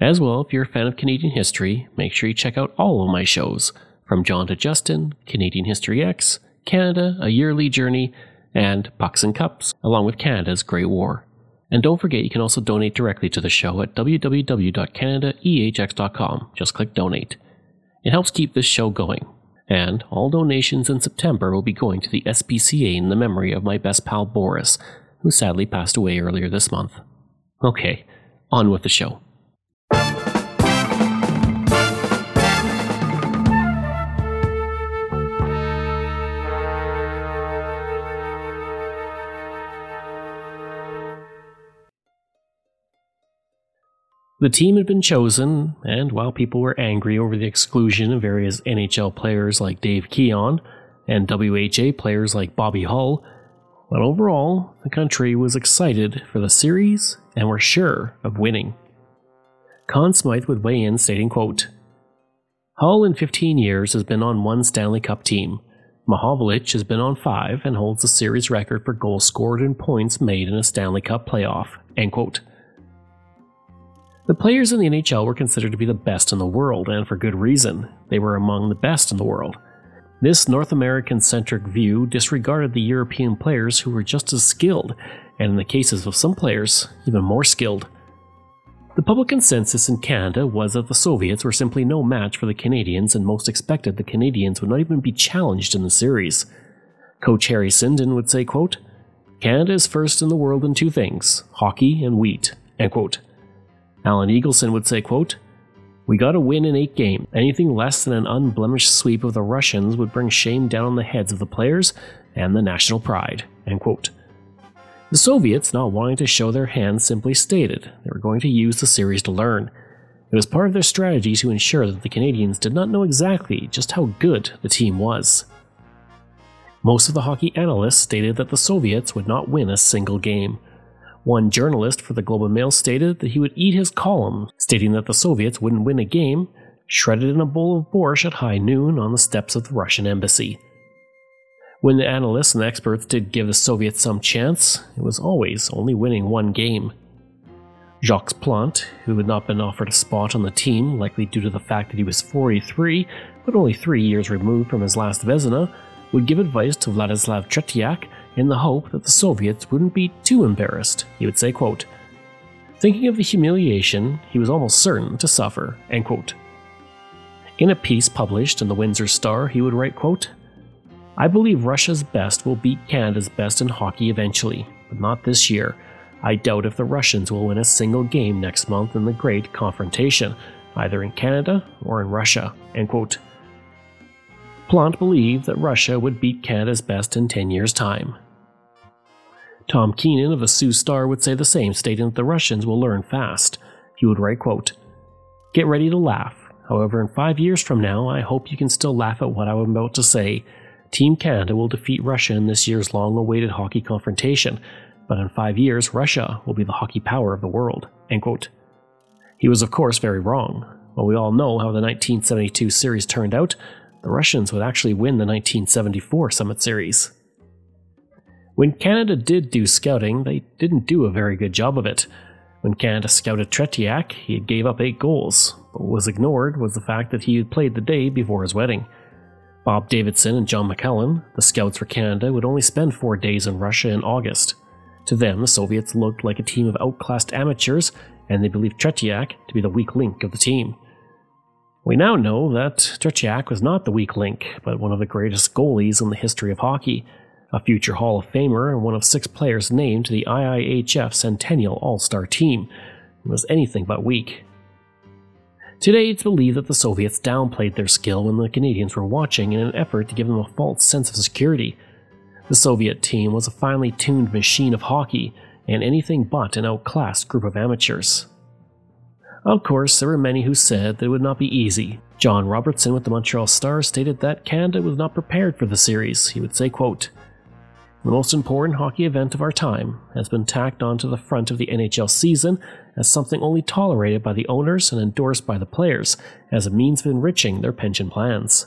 As well, if you're a fan of Canadian history, make sure you check out all of my shows, from John to Justin, Canadian History X, Canada, A Yearly Journey, and Pucks and Cups, along with Canada's Great War. And don't forget you can also donate directly to the show at www.canadaehx.com. Just click donate. It helps keep this show going. And all donations in September will be going to the SPCA in the memory of my best pal Boris, who sadly passed away earlier this month. Okay, on with the show. The team had been chosen, and while people were angry over the exclusion of various NHL players like Dave Keon and WHA players like Bobby Hull, but overall, the country was excited for the series and were sure of winning. Conn Smythe would weigh in stating, quote, Hull in 15 years has been on one Stanley Cup team. Mahovlich has been on five and holds the series record for goals scored and points made in a Stanley Cup playoff. End quote. The players in the NHL were considered to be the best in the world, and for good reason. They were among the best in the world. This North American centric view disregarded the European players who were just as skilled, and in the cases of some players, even more skilled. The public consensus in Canada was that the Soviets were simply no match for the Canadians, and most expected the Canadians would not even be challenged in the series. Coach Harry Sinden would say, quote, Canada is first in the world in two things hockey and wheat. End quote. Alan Eagleson would say, quote, We gotta win in eight games. Anything less than an unblemished sweep of the Russians would bring shame down on the heads of the players and the national pride. End quote. The Soviets, not wanting to show their hand, simply stated they were going to use the series to learn. It was part of their strategy to ensure that the Canadians did not know exactly just how good the team was. Most of the hockey analysts stated that the Soviets would not win a single game. One journalist for the Globe and Mail stated that he would eat his column, stating that the Soviets wouldn't win a game, shredded in a bowl of borscht at high noon on the steps of the Russian embassy. When the analysts and experts did give the Soviets some chance, it was always only winning one game. Jacques Plante, who had not been offered a spot on the team, likely due to the fact that he was 43, but only three years removed from his last Vezina, would give advice to Vladislav Tretiak in the hope that the Soviets wouldn't be too embarrassed. He would say, quote, Thinking of the humiliation he was almost certain to suffer. End quote. In a piece published in the Windsor Star, he would write, quote, I believe Russia's best will beat Canada's best in hockey eventually, but not this year. I doubt if the Russians will win a single game next month in the Great Confrontation, either in Canada or in Russia. End quote. Plante believed that Russia would beat Canada's best in 10 years' time. Tom Keenan of the Sault Star would say the same, stating that the Russians will learn fast. He would write, quote, Get ready to laugh. However, in five years from now, I hope you can still laugh at what I'm about to say. Team Canada will defeat Russia in this year's long awaited hockey confrontation, but in five years, Russia will be the hockey power of the world. End quote. He was, of course, very wrong. While we all know how the 1972 series turned out, the Russians would actually win the 1974 Summit Series. When Canada did do scouting, they didn't do a very good job of it. When Canada scouted Tretiak, he gave up eight goals, but what was ignored was the fact that he had played the day before his wedding. Bob Davidson and John McLellan, the scouts for Canada, would only spend four days in Russia in August. To them, the Soviets looked like a team of outclassed amateurs, and they believed Tretiak to be the weak link of the team. We now know that Tretiak was not the weak link, but one of the greatest goalies in the history of hockey, a future Hall of Famer and one of six players named to the IIHF Centennial All Star team, was anything but weak. Today, it's believed that the Soviets downplayed their skill when the Canadians were watching in an effort to give them a false sense of security. The Soviet team was a finely tuned machine of hockey and anything but an outclassed group of amateurs. Of course, there were many who said that it would not be easy, John Robertson with the Montreal Star stated that Canada was not prepared for the series. He would say, quote, the most important hockey event of our time has been tacked onto the front of the NHL season as something only tolerated by the owners and endorsed by the players as a means of enriching their pension plans.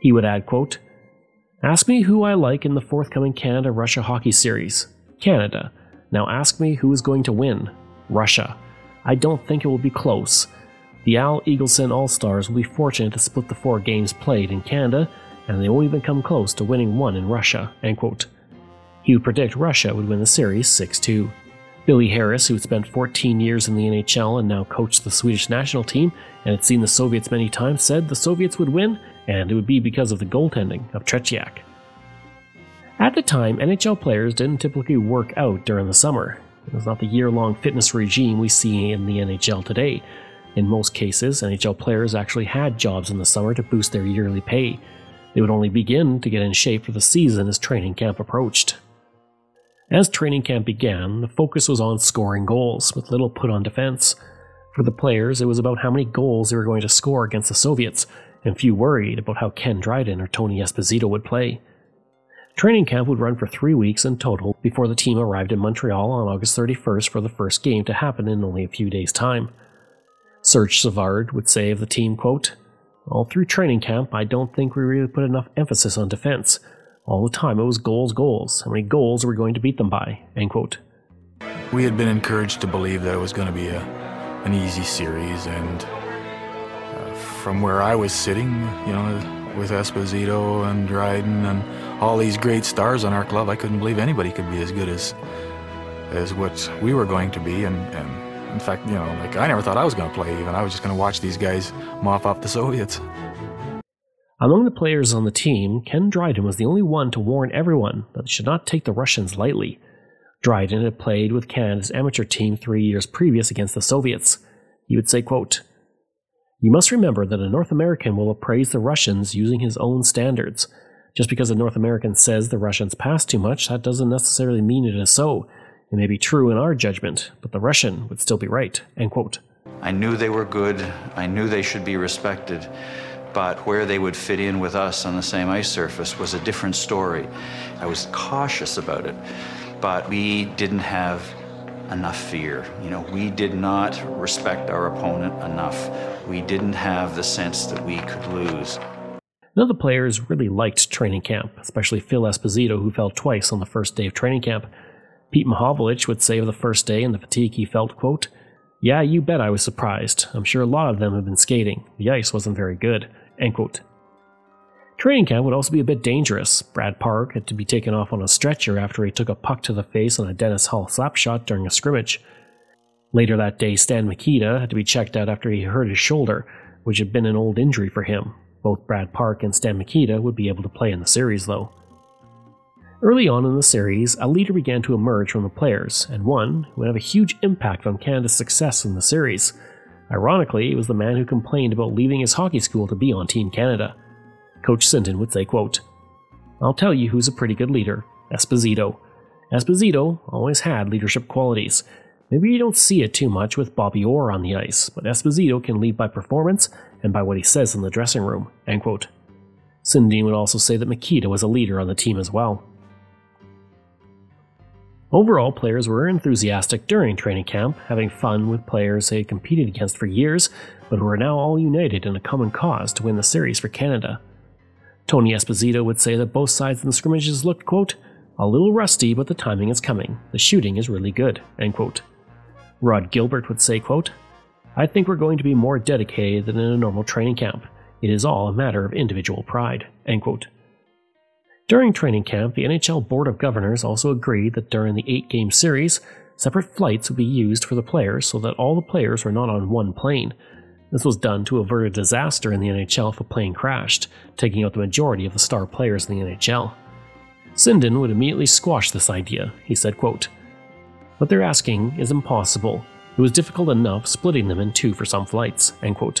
He would add, quote, Ask me who I like in the forthcoming Canada Russia hockey series. Canada. Now ask me who is going to win. Russia. I don't think it will be close. The Al Eagleson All Stars will be fortunate to split the four games played in Canada and they won't even come close to winning one in Russia. He would predict Russia would win the series 6 2. Billy Harris, who had spent 14 years in the NHL and now coached the Swedish national team and had seen the Soviets many times, said the Soviets would win, and it would be because of the goaltending of Tretiak. At the time, NHL players didn't typically work out during the summer. It was not the year long fitness regime we see in the NHL today. In most cases, NHL players actually had jobs in the summer to boost their yearly pay. They would only begin to get in shape for the season as training camp approached. As training camp began, the focus was on scoring goals, with little put on defense. For the players, it was about how many goals they were going to score against the Soviets, and few worried about how Ken Dryden or Tony Esposito would play. Training camp would run for three weeks in total before the team arrived in Montreal on August 31st for the first game to happen in only a few days' time. Serge Savard would say of the team, quote, all through training camp, I don't think we really put enough emphasis on defense. All the time it was goals, goals. How many goals are we going to beat them by? End quote. We had been encouraged to believe that it was going to be a, an easy series, and uh, from where I was sitting, you know, with Esposito and Dryden and all these great stars on our club, I couldn't believe anybody could be as good as as what we were going to be, and, and in fact, you know, like I never thought I was going to play even. I was just going to watch these guys mop up the Soviets. Among the players on the team, Ken Dryden was the only one to warn everyone that they should not take the Russians lightly. Dryden had played with Canada's amateur team three years previous against the Soviets. He would say, quote, You must remember that a North American will appraise the Russians using his own standards. Just because a North American says the Russians pass too much, that doesn't necessarily mean it is so. It may be true in our judgment, but the Russian would still be right. End quote. I knew they were good. I knew they should be respected. But where they would fit in with us on the same ice surface was a different story. I was cautious about it, but we didn't have enough fear. You know, we did not respect our opponent enough. We didn't have the sense that we could lose. None of the players really liked training camp, especially Phil Esposito, who fell twice on the first day of training camp. Pete Mahovlich would say of the first day and the fatigue he felt, quote, Yeah, you bet I was surprised. I'm sure a lot of them have been skating. The ice wasn't very good. End quote. Training camp would also be a bit dangerous. Brad Park had to be taken off on a stretcher after he took a puck to the face on a Dennis Hull slap shot during a scrimmage. Later that day, Stan Mikita had to be checked out after he hurt his shoulder, which had been an old injury for him. Both Brad Park and Stan Mikita would be able to play in the series, though. Early on in the series, a leader began to emerge from the players, and one who would have a huge impact on Canada's success in the series. Ironically, it was the man who complained about leaving his hockey school to be on Team Canada. Coach Sinden would say, quote, I'll tell you who's a pretty good leader Esposito. Esposito always had leadership qualities. Maybe you don't see it too much with Bobby Orr on the ice, but Esposito can lead by performance and by what he says in the dressing room. End quote. Sinden would also say that Mikita was a leader on the team as well. Overall, players were enthusiastic during training camp, having fun with players they had competed against for years, but who are now all united in a common cause to win the series for Canada. Tony Esposito would say that both sides in the scrimmages looked, quote, a little rusty, but the timing is coming. The shooting is really good, end quote. Rod Gilbert would say, quote, I think we're going to be more dedicated than in a normal training camp. It is all a matter of individual pride, end quote. During training camp, the NHL Board of Governors also agreed that during the eight game series, separate flights would be used for the players so that all the players were not on one plane. This was done to avert a disaster in the NHL if a plane crashed, taking out the majority of the star players in the NHL. Sinden would immediately squash this idea. He said, quote, What they're asking is impossible. It was difficult enough splitting them in two for some flights. End quote.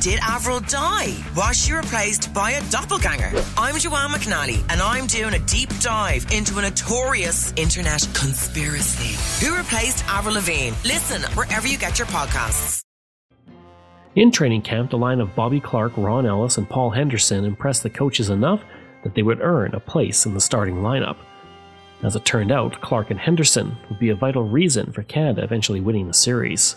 Did Avril die? Was she replaced by a doppelganger? I'm Joanne McNally, and I'm doing a deep dive into a notorious internet conspiracy. Who replaced Avril Lavigne? Listen wherever you get your podcasts. In training camp, the line of Bobby Clarke, Ron Ellis, and Paul Henderson impressed the coaches enough that they would earn a place in the starting lineup. As it turned out, Clarke and Henderson would be a vital reason for Canada eventually winning the series.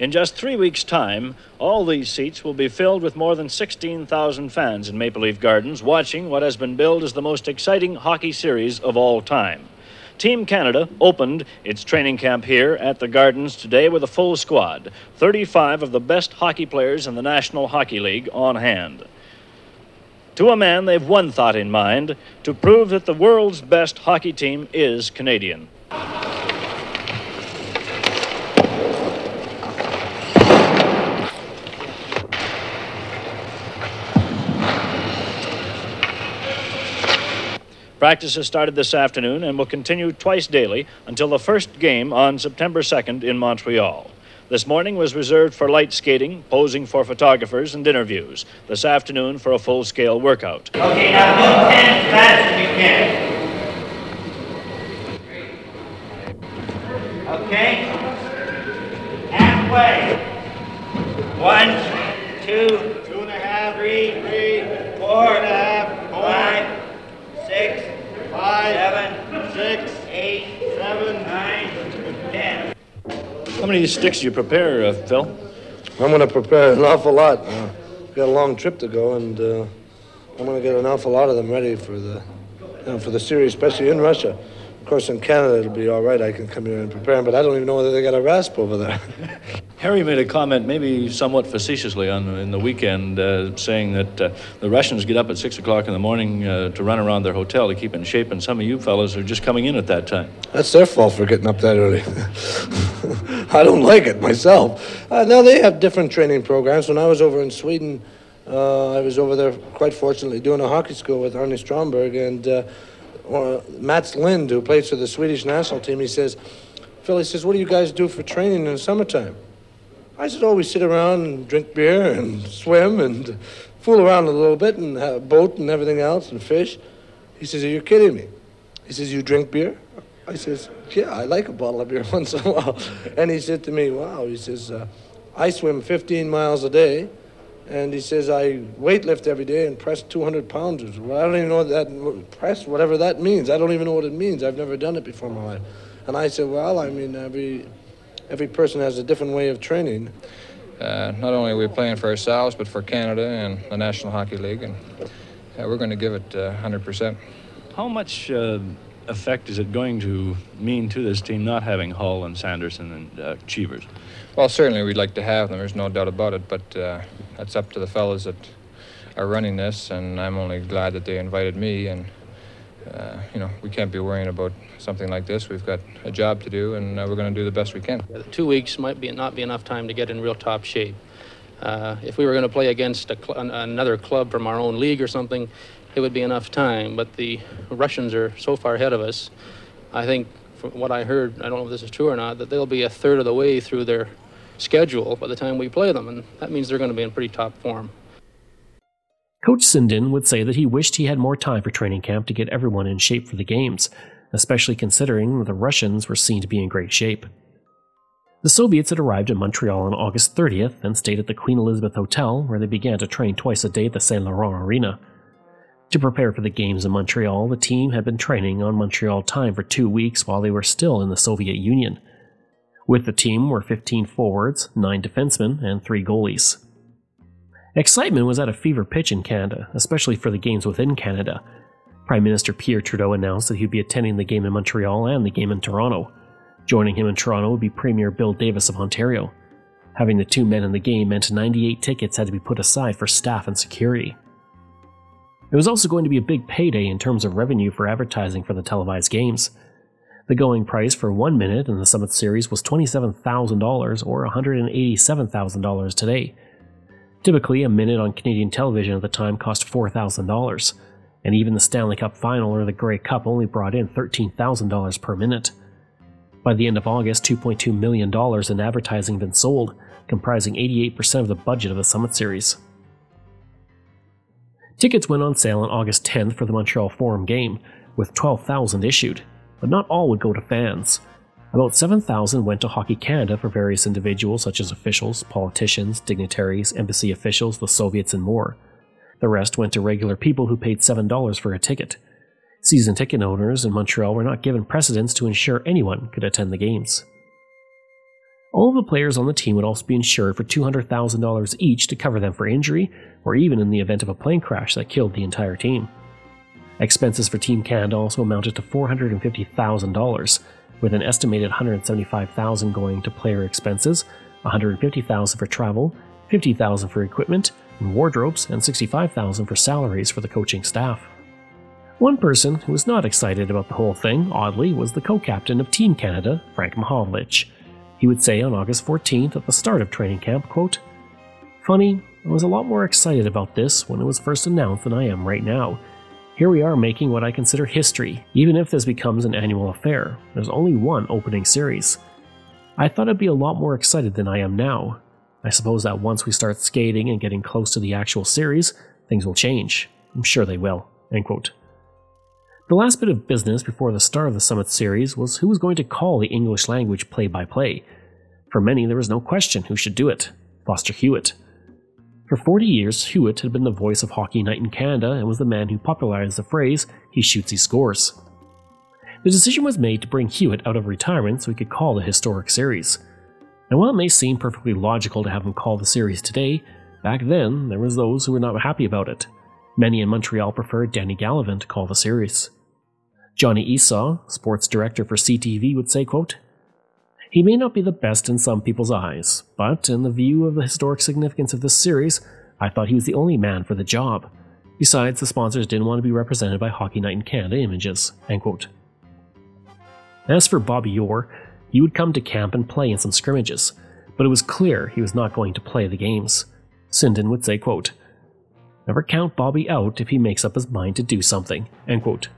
In just three weeks' time, all these seats will be filled with more than 16,000 fans in Maple Leaf Gardens watching what has been billed as the most exciting hockey series of all time. Team Canada opened its training camp here at the Gardens today with a full squad 35 of the best hockey players in the National Hockey League on hand. To a man, they've one thought in mind to prove that the world's best hockey team is Canadian. Practice started this afternoon and will continue twice daily until the first game on September 2nd in Montreal. This morning was reserved for light skating, posing for photographers, and interviews. This afternoon for a full scale workout. Okay, now move 10 as fast as you can. Okay? Halfway. One, two, two and a half, three, three, four and a half, five, seven, six, eight, seven, nine, ten. How many sticks do you prepare, uh, Phil? I'm going to prepare an awful lot. Uh, got a long trip to go, and uh, I'm going to get an awful lot of them ready for the, you know, for the series, especially in Russia. Of course, in Canada it'll be all right. I can come here and prepare but I don't even know whether they got a rasp over there. Harry made a comment, maybe somewhat facetiously, on in the weekend, uh, saying that uh, the Russians get up at six o'clock in the morning uh, to run around their hotel to keep in shape, and some of you fellas are just coming in at that time. That's their fault for getting up that early. I don't like it myself. Uh, now they have different training programs. When I was over in Sweden, uh, I was over there quite fortunately doing a hockey school with Arne Stromberg and uh, Mats Lind, who plays for the Swedish national team. He says, Phil, he says, what do you guys do for training in the summertime? I said, oh, we sit around and drink beer and swim and fool around a little bit and have a boat and everything else and fish. He says, are you kidding me? He says, you drink beer? I says, yeah, I like a bottle of beer once in a while. And he said to me, wow, he says, uh, I swim 15 miles a day. And he says, I weightlift every day and press 200 pounds. Well, I don't even know what that, press, whatever that means. I don't even know what it means. I've never done it before in my life. And I said, well, I mean, every, every person has a different way of training. Uh, not only are we playing for ourselves, but for Canada and the National Hockey League. And uh, we're going to give it uh, 100%. How much uh, effect is it going to mean to this team not having Hull and Sanderson and uh, Cheevers? Well, certainly we'd like to have them. There's no doubt about it. But uh, that's up to the fellows that are running this, and I'm only glad that they invited me. And uh, you know, we can't be worrying about something like this. We've got a job to do, and uh, we're going to do the best we can. Two weeks might be not be enough time to get in real top shape. Uh, if we were going to play against cl- another club from our own league or something, it would be enough time. But the Russians are so far ahead of us. I think, from what I heard, I don't know if this is true or not, that they'll be a third of the way through their schedule by the time we play them, and that means they're going to be in pretty top form. Coach Sinden would say that he wished he had more time for training camp to get everyone in shape for the games, especially considering that the Russians were seen to be in great shape. The Soviets had arrived in Montreal on August 30th and stayed at the Queen Elizabeth Hotel, where they began to train twice a day at the Saint Laurent Arena. To prepare for the games in Montreal, the team had been training on Montreal time for two weeks while they were still in the Soviet Union. With the team were 15 forwards, 9 defensemen, and 3 goalies. Excitement was at a fever pitch in Canada, especially for the games within Canada. Prime Minister Pierre Trudeau announced that he'd be attending the game in Montreal and the game in Toronto. Joining him in Toronto would be Premier Bill Davis of Ontario. Having the two men in the game meant 98 tickets had to be put aside for staff and security. It was also going to be a big payday in terms of revenue for advertising for the televised games. The going price for one minute in the Summit Series was $27,000 or $187,000 today. Typically, a minute on Canadian television at the time cost $4,000, and even the Stanley Cup Final or the Grey Cup only brought in $13,000 per minute. By the end of August, $2.2 million in advertising had been sold, comprising 88% of the budget of the Summit Series. Tickets went on sale on August 10th for the Montreal Forum game, with 12,000 issued, but not all would go to fans. About 7,000 went to Hockey Canada for various individuals such as officials, politicians, dignitaries, embassy officials, the Soviets, and more. The rest went to regular people who paid $7 for a ticket. Season ticket owners in Montreal were not given precedence to ensure anyone could attend the games. All of the players on the team would also be insured for $200,000 each to cover them for injury, or even in the event of a plane crash that killed the entire team. Expenses for Team Canada also amounted to $450,000, with an estimated 175,000 going to player expenses, 150,000 for travel, 50,000 for equipment and wardrobes, and 65,000 for salaries for the coaching staff. One person who was not excited about the whole thing, oddly, was the co-captain of Team Canada, Frank Mahovlich. He would say on August 14th at the start of training camp, quote, Funny, I was a lot more excited about this when it was first announced than I am right now. Here we are making what I consider history, even if this becomes an annual affair. There's only one opening series. I thought I'd be a lot more excited than I am now. I suppose that once we start skating and getting close to the actual series, things will change. I'm sure they will. End quote. The last bit of business before the start of the Summit series was who was going to call the English language play by play. For many, there was no question who should do it Foster Hewitt. For 40 years, Hewitt had been the voice of Hockey Night in Canada and was the man who popularized the phrase, he shoots, he scores. The decision was made to bring Hewitt out of retirement so he could call the historic series. And while it may seem perfectly logical to have him call the series today, back then there was those who were not happy about it. Many in Montreal preferred Danny Gallivan to call the series. Johnny Esaw, sports director for CTV, would say, quote, He may not be the best in some people's eyes, but in the view of the historic significance of this series, I thought he was the only man for the job. Besides, the sponsors didn't want to be represented by Hockey Night in Canada images. End quote. As for Bobby Orr, he would come to camp and play in some scrimmages, but it was clear he was not going to play the games. Sinden would say, quote, Never count Bobby out if he makes up his mind to do something. End quote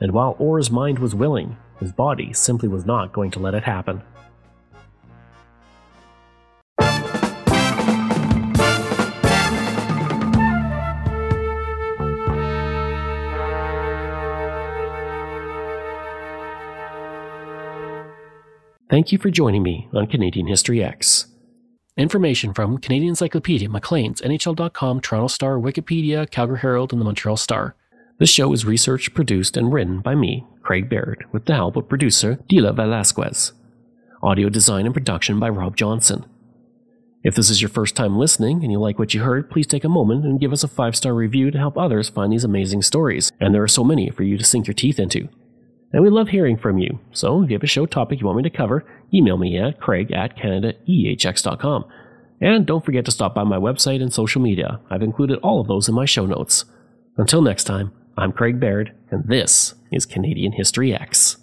and while Orr's mind was willing, his body simply was not going to let it happen. Thank you for joining me on Canadian History X. Information from Canadian Encyclopedia, Maclean's, NHL.com, Toronto Star, Wikipedia, Calgary Herald, and the Montreal Star. This show is researched, produced, and written by me, Craig Baird, with the help of producer Dila Velasquez. Audio design and production by Rob Johnson. If this is your first time listening and you like what you heard, please take a moment and give us a five star review to help others find these amazing stories, and there are so many for you to sink your teeth into. And we love hearing from you, so if you have a show topic you want me to cover, email me at craig at canadaehx.com. And don't forget to stop by my website and social media. I've included all of those in my show notes. Until next time, I'm Craig Baird, and this is Canadian History X.